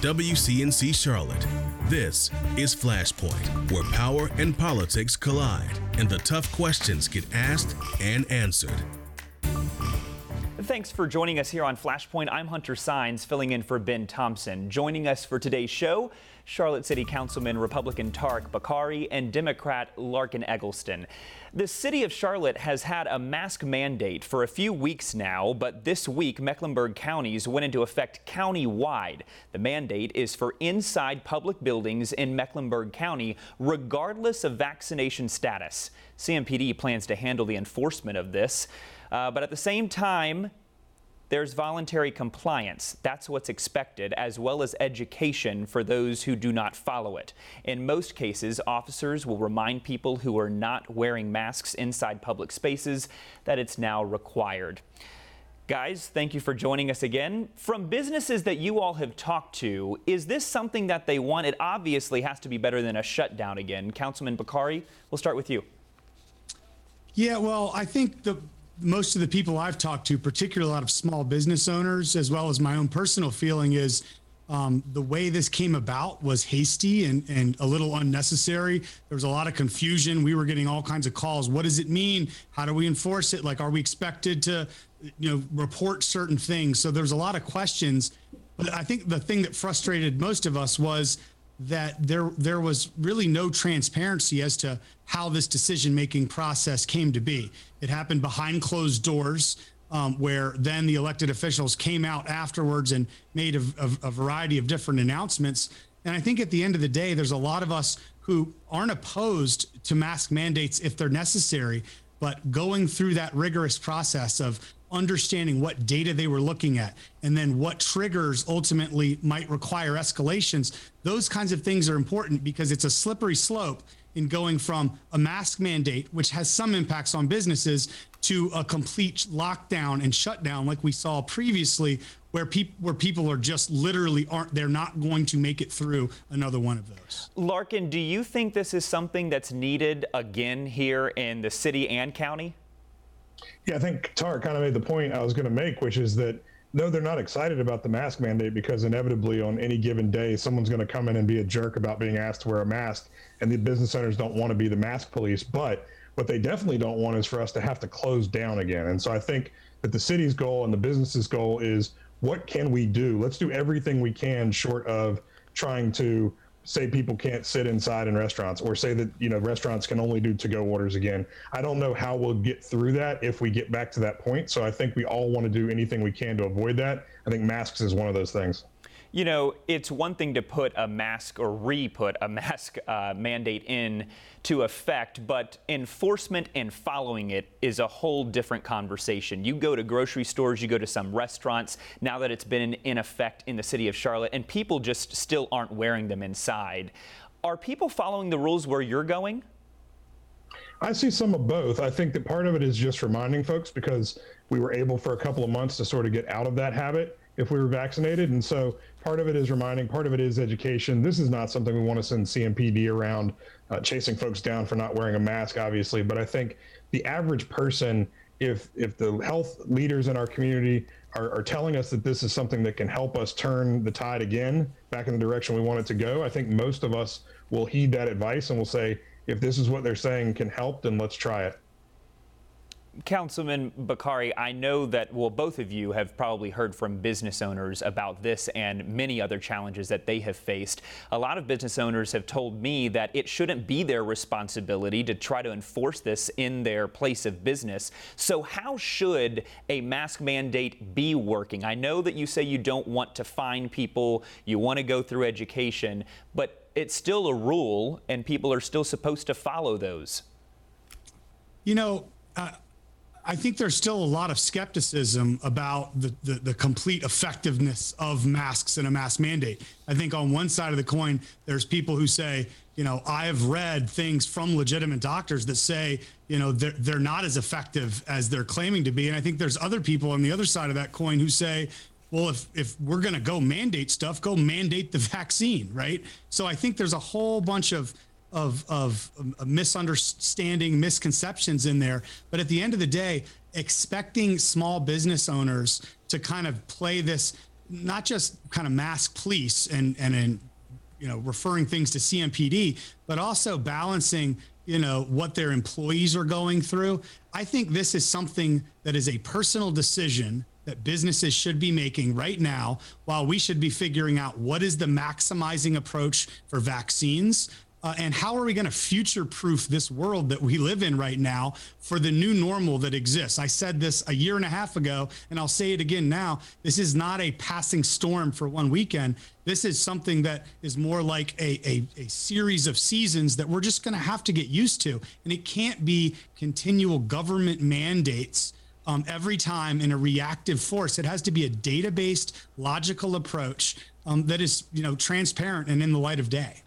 WCNC Charlotte. This is Flashpoint, where power and politics collide and the tough questions get asked and answered. Thanks for joining us here on Flashpoint. I'm Hunter Saenz, filling in for Ben Thompson. Joining us for today's show, Charlotte City Councilman Republican Tariq Bokhari and Democrat Larken Egleston. The city of Charlotte has had a mask mandate for a few weeks now, but this week Mecklenburg counties went into effect county-wide. The mandate is for inside public buildings in Mecklenburg County, regardless of vaccination status. CMPD plans to handle the enforcement of this. Uh, but at the same time, there's voluntary compliance. That's what's expected, as well as education for those who do not follow it. In most cases, officers will remind people who are not wearing masks inside public spaces that it's now required. Guys, thank you for joining us again. From businesses that you all have talked to, is this something that they want? It obviously has to be better than a shutdown again. Councilman Bokhari, we'll start with you. Yeah, well, I think the most of the people I've talked to, particularly a lot of small business owners, as well as my own personal feeling, is um, the way this came about was hasty and, and a little unnecessary. There was a lot of confusion. We were getting all kinds of calls. What does it mean? How do we enforce it? Like, are we expected to, you know, report certain things? So there's a lot of questions. But I think the thing that frustrated most of us was that there there was really no transparency as to how this decision making process came to be. It happened behind closed doors, um, where then the elected officials came out afterwards and made a, a, a variety of different announcements. And I think at the end of the day, there's a lot of us who aren't opposed to mask mandates if they're necessary, but going through that rigorous process of understanding what data they were looking at and then what triggers ultimately might require escalations those kinds of things are important because it's a slippery slope in going from a mask mandate which has some impacts on businesses to a complete lockdown and shutdown like we saw previously where people where people are just literally aren't they're not going to make it through another one of those. Larken, do you think this is something that's needed again here in the city and county? Yeah, I think Tar kind of made the point I was going to make, which is that no, they're not excited about the mask mandate because inevitably on any given day, someone's going to come in and be a jerk about being asked to wear a mask, and the business owners don't want to be the mask police. But what they definitely don't want is for us to have to close down again. And so I think that the city's goal and the business's goal is what can we do? Let's do everything we can short of trying to say people can't sit inside in restaurants or say that you know restaurants can only do to go orders again. I don't know how we'll get through that if we get back to that point. So i think we all want to do anything we can to avoid that. I think masks is one of those things you know, it's one thing to put a mask or re-put a mask uh, mandate in to effect, but enforcement and following it is a whole different conversation. You go to grocery stores, you go to some restaurants, now that it's been in effect in the city of Charlotte, and people just still aren't wearing them inside. Are people following the rules where you're going? I see some of both. I think that part of it is just reminding folks because we were able for a couple of months to sort of get out of that habit if we were vaccinated. And so part of it is reminding, part of it is education. This is not something we want to send CMPD around uh, chasing folks down for not wearing a mask, obviously. But I think the average person, if if the health leaders in our community are, are telling us that this is something that can help us turn the tide again back in the direction we want it to go, I think most of us will heed that advice and will say, if this is what they're saying can help, then let's try it. Councilman Bokhari, I know that, well, both of you have probably heard from business owners about this and many other challenges that they have faced. A lot of business owners have told me that it shouldn't be their responsibility to try to enforce this in their place of business. So, how should a mask mandate be working? I know that you say you don't want to fine people, you want to go through education, but it's still a rule and people are still supposed to follow those. You know, uh, I think there's still a lot of skepticism about the, the, the, complete effectiveness of masks and a mask mandate. I think on one side of the coin, there's people who say, you know, I have read things from legitimate doctors that say, you know, they're, they're not as effective as they're claiming to be. And I think there's other people on the other side of that coin who say, well, if, if we're going to go mandate stuff, go mandate the vaccine, right? So I think there's a whole bunch of of of uh, misunderstanding, misconceptions in there. But at the end of the day, expecting small business owners to kind of play this not just kind of mask police and and in you know referring things to CMPD, but also balancing you know what their employees are going through. I think this is something that is a personal decision that businesses should be making right now while we should be figuring out what is the maximizing approach for vaccines uh, and how are we going to future proof this world that we live in right now for the new normal that exists? I said this a year and a half ago, and I'll say it again now. This is not a passing storm for one weekend. This is something that is more like a, a, a series of seasons that we're just going to have to get used to. And it can't be continual government mandates. Um, every time in a reactive force. It has to be a data based, logical approach um, that is, you know, transparent and in the light of day.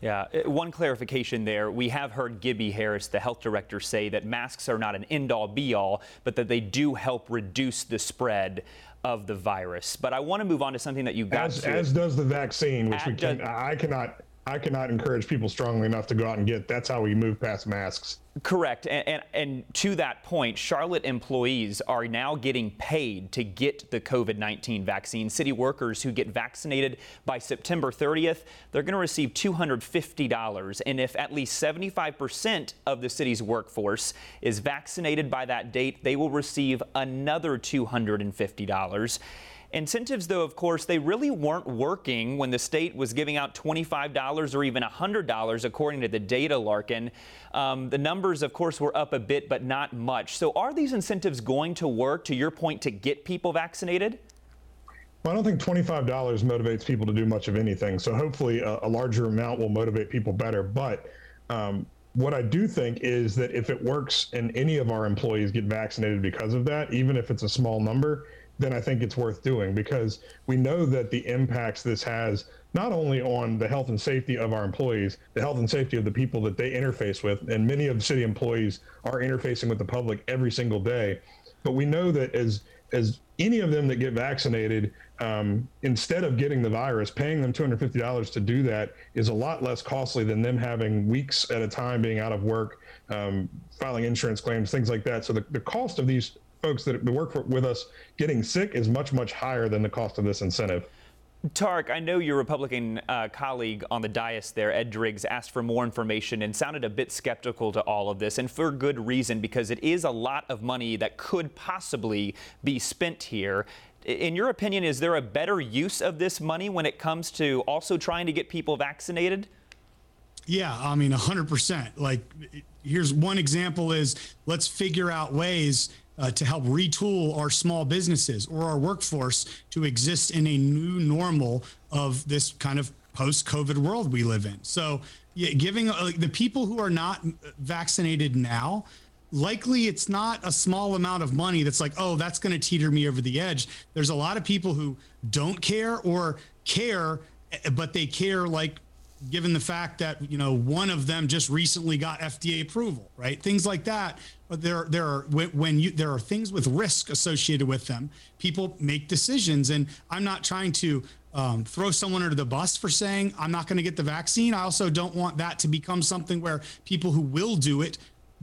Yeah, uh, one clarification there. We have heard Gibbie Harris, the health director, say that masks are not an end all be all, but that they do help reduce the spread of the virus. But I want to move on to something that you got as, to. As does the vaccine, which we can, I cannot I cannot encourage people strongly enough to go out and get. That's how we move past masks. Correct. And, and, and, to that point, Charlotte employees are now getting paid to get the COVID 19 vaccine. City workers who get vaccinated by September 30th, they're going to receive $250. And if at least 75% of the city's workforce is vaccinated by that date, they will receive another $250. Incentives, though, of course, they really weren't working when the state was giving out $25 or even $100, according to the data, Larken. Um, the numbers, of course, were up a bit, but not much. So, are these incentives going to work, to your point, to get people vaccinated? Well, I don't think $25 motivates people to do much of anything. So, hopefully, a, a larger amount will motivate people better. But um, what I do think is that if it works and any of our employees get vaccinated because of that, even if it's a small number, then I think it's worth doing because we know that the impacts this has not only on the health and safety of our employees, the health and safety of the people that they interface with, and many of the city employees are interfacing with the public every single day. But we know that as as any of them that get vaccinated, um, instead of getting the virus, paying them $250 to do that is a lot less costly than them having weeks at a time being out of work, um, filing insurance claims, things like that. So the, the cost of these folks that work for, with us getting sick is much, much higher than the cost of this incentive. Tark, I know your Republican uh, colleague on the dais there, Ed Driggs, asked for more information and sounded a bit skeptical to all of this, and for good reason, because it is a lot of money that could possibly be spent here. In your opinion, is there a better use of this money when it comes to also trying to get people vaccinated? Yeah, I mean, 100%. Like, here's one example is let's figure out ways uh, to help retool our small businesses or our workforce to exist in a new normal of this kind of post-COVID world we live in. So, yeah, giving uh, the people who are not vaccinated now, likely it's not a small amount of money that's like, oh, that's going to teeter me over the edge. There's a lot of people who don't care or care, eh, but they care like given the fact that you know one of them just recently got FDA approval, right? Things like that. But there, there are when you there are things with risk associated with them. People make decisions, and I'm not trying to um, throw someone under the bus for saying I'm not going to get the vaccine. I also don't want that to become something where people who will do it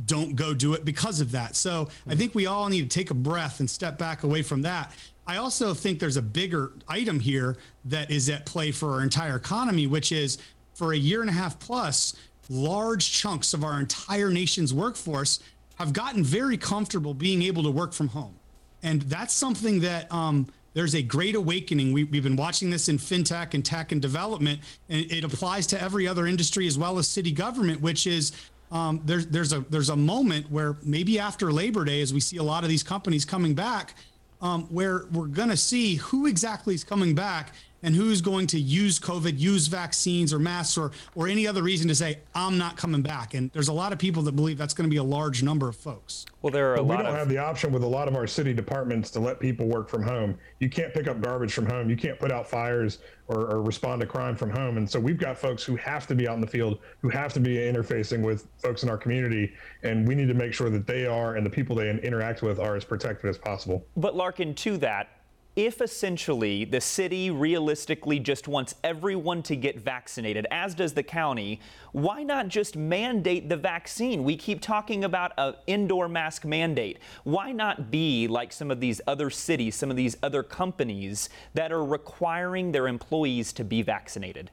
don't go do it because of that. So mm-hmm. I think we all need to take a breath and step back away from that. I also think there's a bigger item here that is at play for our entire economy, which is for a year and a half plus, large chunks of our entire nation's workforce have gotten very comfortable being able to work from home. And that's something that um, there's a great awakening. We, have been watching this in fintech and tech and development, and it applies to every other industry as well as city government, which is um, there's there's a there's a moment where maybe after Labor Day, as we see a lot of these companies coming back, um, where we're going to see who exactly is coming back and who's going to use COVID, use vaccines or masks or or any other reason to say I'm not coming back. And there's a lot of people that believe that's going to be a large number of folks. Well, there are but we don't of... have the option with a lot of our city departments to let people work from home. You can't pick up garbage from home. You can't put out fires or, or respond to crime from home. And so we've got folks who have to be out in the field, who have to be interfacing with folks in our community, and we need to make sure that they are and the people they interact with are as protected as possible. But Larken, to that, if essentially the city realistically just wants everyone to get vaccinated, as does the county, why not just mandate the vaccine? We keep talking about an indoor mask mandate. Why not be like some of these other cities, some of these other companies that are requiring their employees to be vaccinated?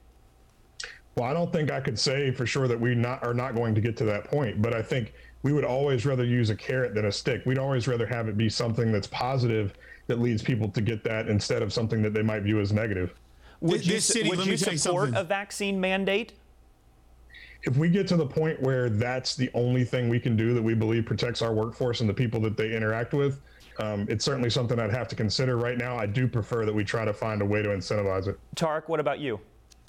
Well, I don't think I could say for sure that we not are not going to get to that point, but I think we would always rather use a carrot than a stick. We'd always rather have it be something that's positive that leads people to get that instead of something that they might view as negative. Would This you, city- would let you me tell you support something. a vaccine mandate? If we get to the point where that's the only thing we can do that we believe protects our workforce and the people that they interact with, um, it's certainly something I'd have to consider. Right now, I do prefer that we try to find a way to incentivize it. Tariq, what about you?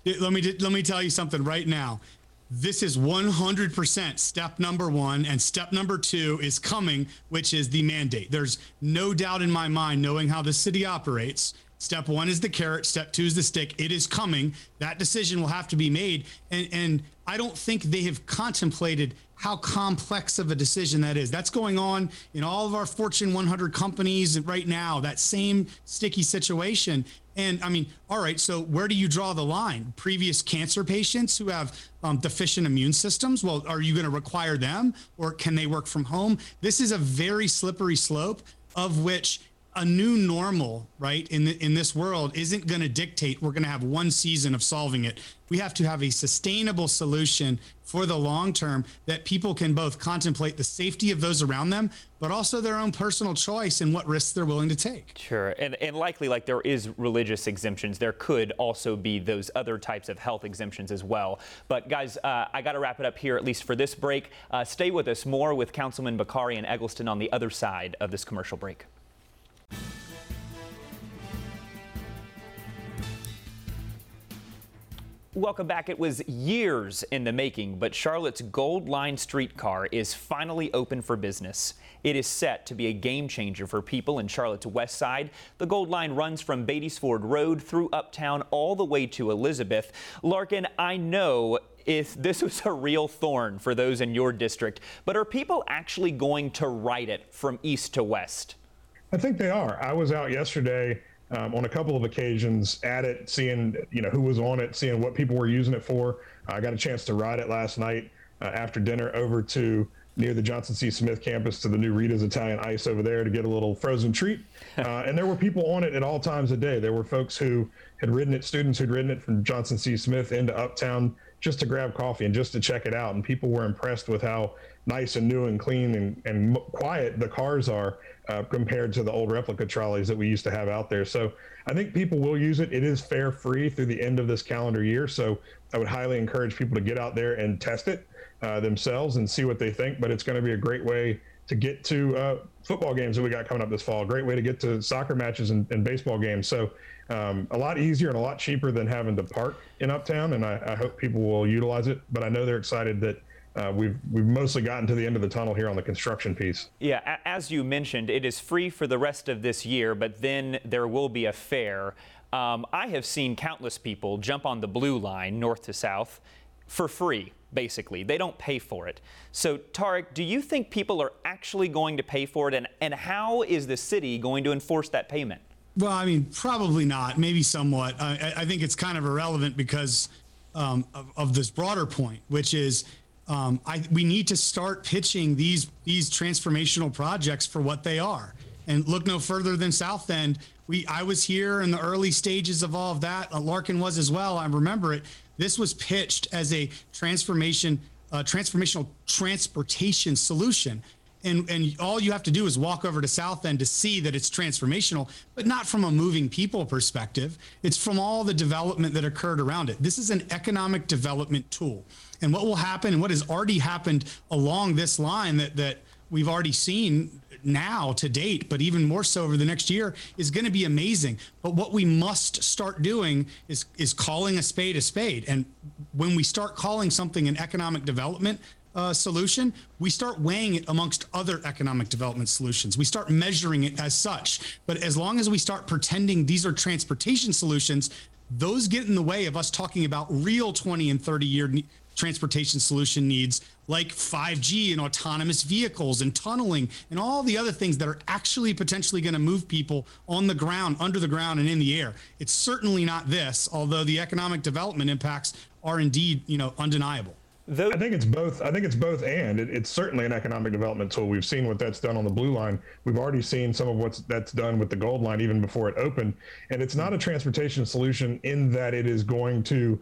Let me let me tell you something right now. This is 100% step number one, and step number two is coming, which is the mandate. There's no doubt in my mind, knowing how the city operates. Step one is the carrot. Step two is the stick. It is coming. That decision will have to be made, and and I don't think they have contemplated how complex of a decision that is. That's going on in all of our Fortune 100 companies right now. That same sticky situation. And I mean, all right, so where do you draw the line? Previous cancer patients who have um, deficient immune systems, well, are you going to require them or can they work from home? This is a very slippery slope of which a new normal, right, in the, in this world isn't going to dictate we're going to have one season of solving it. We have to have a sustainable solution for the long term that people can both contemplate the safety of those around them, but also their own personal choice and what risks they're willing to take. Sure, and, and likely, like there is religious exemptions, there could also be those other types of health exemptions as well. But guys, uh, I got to wrap it up here, at least for this break. Uh, stay with us more with Councilman Bokhari and Egleston on the other side of this commercial break. Welcome back. It was years in the making, but Charlotte's Gold Line streetcar is finally open for business. It is set to be a game changer for people in Charlotte's West Side. The Gold Line runs from Beatties Ford Road through Uptown all the way to Elizabeth. Larkin, I know if this was a real thorn for those in your district, but are people actually going to ride it from east to west? I think they are. I was out yesterday um, on a couple of occasions at it, seeing you know who was on it, seeing what people were using it for. I got a chance to ride it last night uh, after dinner over to near the Johnson C. Smith campus to the new Rita's Italian Ice over there to get a little frozen treat. Uh, and there were people on it at all times of day. There were folks who had ridden it, students who'd ridden it from Johnson C. Smith into Uptown just to grab coffee and just to check it out. And people were impressed with how nice and new and clean and, and quiet the cars are uh, compared to the old replica trolleys that we used to have out there. So I think people will use it. It is fare free through the end of this calendar year. So I would highly encourage people to get out there and test it uh, themselves and see what they think. But it's going to be a great way to get to uh, football games that we got coming up this fall. Great way to get to soccer matches and, and baseball games. So um, a lot easier and a lot cheaper than having to park in Uptown. And I, I hope people will utilize it. But I know they're excited that uh, we've we've mostly gotten to the end of the tunnel here on the construction piece. Yeah, as you mentioned, it is free for the rest of this year, but then there will be a fare. Um, I have seen countless people jump on the blue line, north to south, for free, basically. They don't pay for it. So, Tariq, do you think people are actually going to pay for it, and, and how is the city going to enforce that payment? Well, I mean, probably not. Maybe somewhat. I, I- think it's kind of irrelevant because um, of, of this broader point, which is um, I, we need to start pitching these these transformational projects for what they are, and look no further than South End. We I was here in the early stages of all of that. Uh, Larken was as well. I remember it. This was pitched as a transformation, uh, transformational transportation solution and and all you have to do is walk over to South End to see that it's transformational, but not from a moving people perspective. It's from all the development that occurred around it. This is an economic development tool, and what will happen and what has already happened along this line that that we've already seen now to date, but even more so over the next year is going to be amazing. But what we must start doing is is calling a spade a spade, and when we start calling something an economic development uh, solution, we start weighing it amongst other economic development solutions. We start measuring it as such. But as long as we start pretending these are transportation solutions, those get in the way of us talking about real 20 and 30 year transportation solution needs like 5G and autonomous vehicles and tunneling and all the other things that are actually potentially going to move people on the ground, under the ground, and in the air. It's certainly not this, although the economic development impacts are indeed, you know, undeniable. I think it's both. I think it's both, and it, it's certainly an economic development tool. We've seen what that's done on the blue line. We've already seen some of what's that's done with the gold line even before it opened. And it's not a transportation solution in that it is going to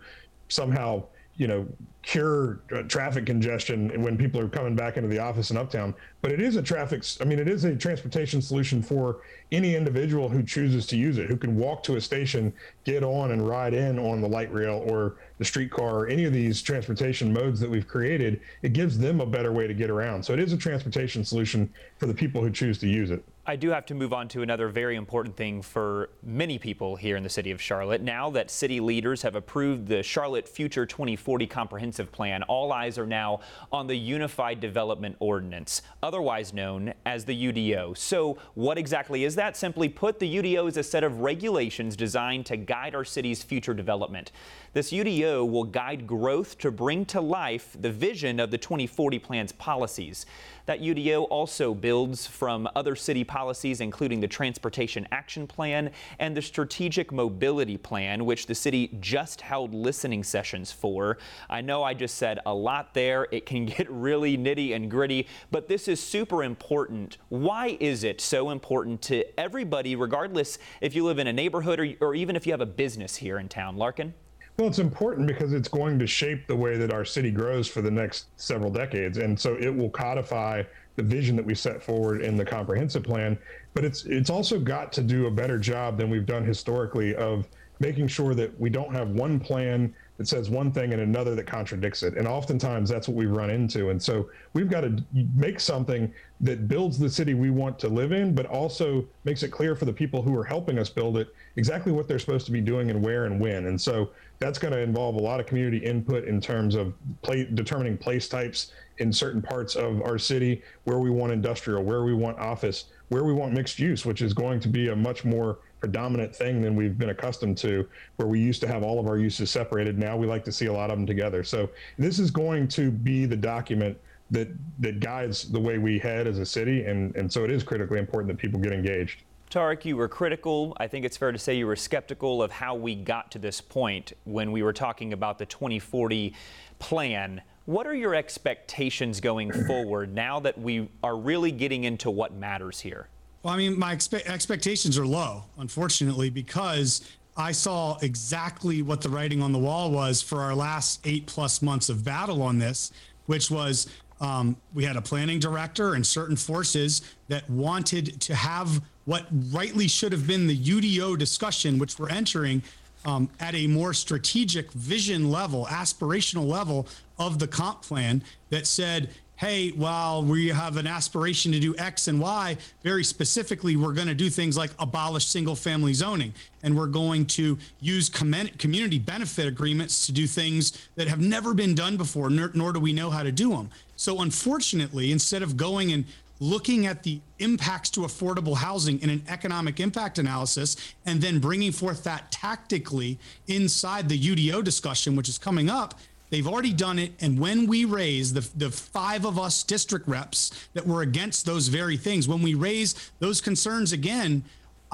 somehow you know cure uh, traffic congestion when people are coming back into the office in uptown. But it is a traffic i mean it is a transportation solution for any individual who chooses to use it who can walk to a station get on and ride in on the light rail or the streetcar or any of these transportation modes that we've created. It gives them a better way to get around. So it is a transportation solution for the people who choose to use it I do have to move on to another very important thing for many people here in the city of Charlotte. Now that city leaders have approved the Charlotte Future 2040 Comprehensive Plan, all eyes are now on the Unified Development Ordinance, otherwise known as the UDO. So, what exactly is that? Simply put, the UDO is a set of regulations designed to guide our city's future development. This UDO will guide growth to bring to life the vision of the 2040 plan's policies. That UDO also builds from other city policies, including the Transportation Action Plan and the Strategic Mobility Plan, which the city just held listening sessions for. I know I just said a lot there. It can get really nitty and gritty, but this is super important. Why is it so important to everybody, regardless if you live in a neighborhood or, or even if you have a business here in town? Larken? Well, it's important because it's going to shape the way that our city grows for the next several decades. And so it will codify the vision that we set forward in the comprehensive plan. But it's it's also got to do a better job than we've done historically of making sure that we don't have one plan that says one thing and another that contradicts it. And oftentimes that's what we run into. And so we've got to make something that builds the city we want to live in, but also makes it clear for the people who are helping us build it exactly what they're supposed to be doing and where and when. And so that's going to involve a lot of community input in terms of play, determining place types in certain parts of our city, where we want industrial, where we want office, where we want mixed use, which is going to be a much more predominant thing than we've been accustomed to, where we used to have all of our uses separated. Now we like to see a lot of them together. So this is going to be the document that that guides the way we head as a city, and and so it is critically important that people get engaged. Tariq, you were critical. I think it's fair to say you were skeptical of how we got to this point when we were talking about the 2040 plan. What are your expectations going forward now that we are really getting into what matters here? Well, I mean, my expe- expectations are low, unfortunately, because I saw exactly what the writing on the wall was for our last eight plus months of battle on this, which was um, we had a planning director and certain forces that wanted to have what rightly should have been the UDO discussion, which we're entering um, at a more strategic vision level, aspirational level of the comp plan that said, hey, while we have an aspiration to do X and Y, very specifically, we're going to do things like abolish single family zoning. And we're going to use community benefit agreements to do things that have never been done before, nor, nor do we know how to do them. So, unfortunately, instead of going and looking at the impacts to affordable housing in an economic impact analysis and then bringing forth that tactically inside the UDO discussion, which is coming up, They've already done it. And when we raise the, the five of us district reps that were against those very things, when we raise those concerns again,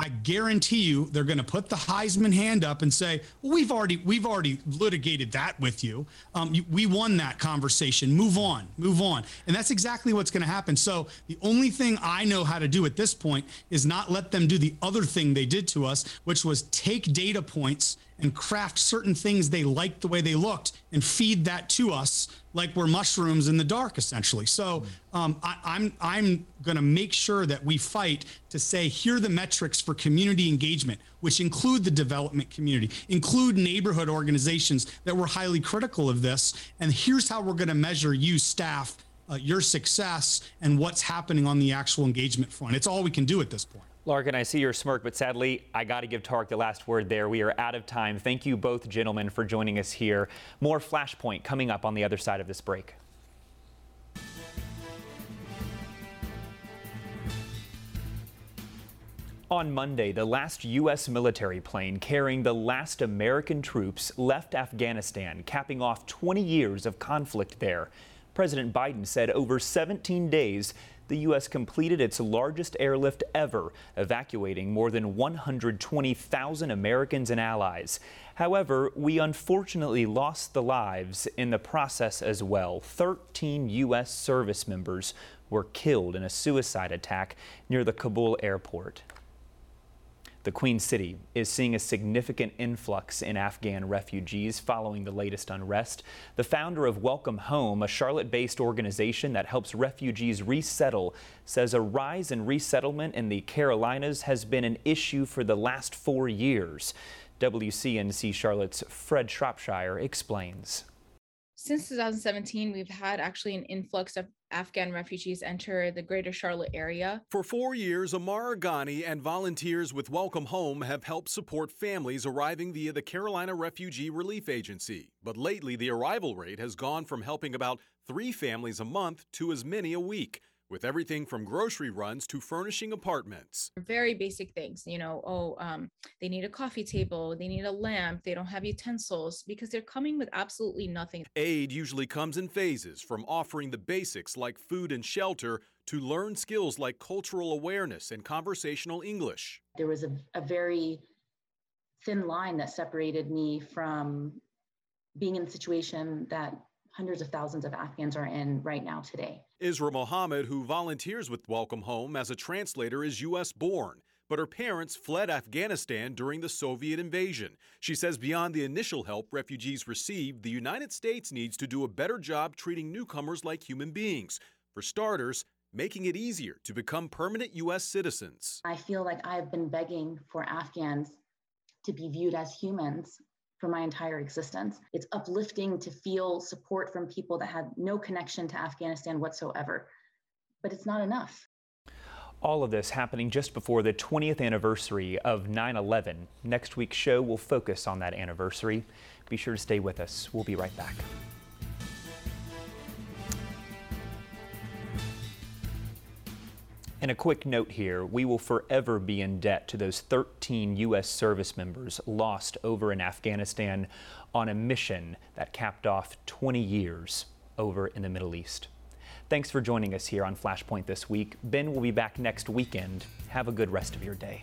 I guarantee you they're going to put the Heisman hand up and say, well, "We've already we've already litigated that with you. Um, you. We won that conversation. Move on, move on." And that's exactly what's going to happen. So the only thing I know how to do at this point is not let them do the other thing they did to us, which was take data points and craft certain things they liked the way they looked and feed that to us like we're mushrooms in the dark essentially. So um, I, i'm i'm going to make sure that we fight to say here are the metrics for community engagement which include the development community include neighborhood organizations that were highly critical of this and here's how we're going to measure you staff uh, your success and what's happening on the actual engagement front. It's all we can do at this point Larken, I see your smirk, but sadly, I got to give Tariq the last word there. We are out of time. Thank you both gentlemen for joining us here. More Flashpoint coming up on the other side of this break. On Monday, the last U.S. military plane carrying the last American troops left Afghanistan, capping off 20 years of conflict there. President Biden said over 17 days, the U.S. completed its largest airlift ever, evacuating more than 120,000 Americans and allies. However, we unfortunately lost the lives in the process as well. 13 U.S. service members were killed in a suicide attack near the Kabul airport. The Queen City is seeing a significant influx in Afghan refugees following the latest unrest. The founder of Welcome Home, a Charlotte based organization that helps refugees resettle, says a rise in resettlement in the Carolinas has been an issue for the last four years. WCNC Charlotte's Fred Shropshire explains. Since 2017, we've had actually an influx of Afghan refugees enter the greater Charlotte area. For four years, Amara Ghani and volunteers with Welcome Home have helped support families arriving via the Carolina Refugee Relief Agency. But lately, the arrival rate has gone from helping about three families a month to as many a week with everything from grocery runs to furnishing apartments. Very basic things, you know, oh, um, they need a coffee table, they need a lamp, they don't have utensils because they're coming with absolutely nothing. Aid usually comes in phases from offering the basics like food and shelter to learn skills like cultural awareness and conversational English. There was a, a very thin line that separated me from being in a situation that hundreds of thousands of Afghans are in right now today. Isra Mohammed, who volunteers with Welcome Home as a translator, is U.S. born, but her parents fled Afghanistan during the Soviet invasion. She says beyond the initial help refugees received, the United States needs to do a better job treating newcomers like human beings. For starters, making it easier to become permanent U.S. citizens. I feel like I've been begging for Afghans to be viewed as humans for my entire existence. It's uplifting to feel support from people that had no connection to Afghanistan whatsoever, but it's not enough. All of this happening just before the 20th anniversary of 9 11. Next week's show will focus on that anniversary. Be sure to stay with us. We'll be right back. And a quick note here we will forever be in debt to those 13 U.S. service members lost over in Afghanistan on a mission that capped off 20 years over in the Middle East. Thanks for joining us here on Flashpoint this week. Ben will be back next weekend. Have a good rest of your day.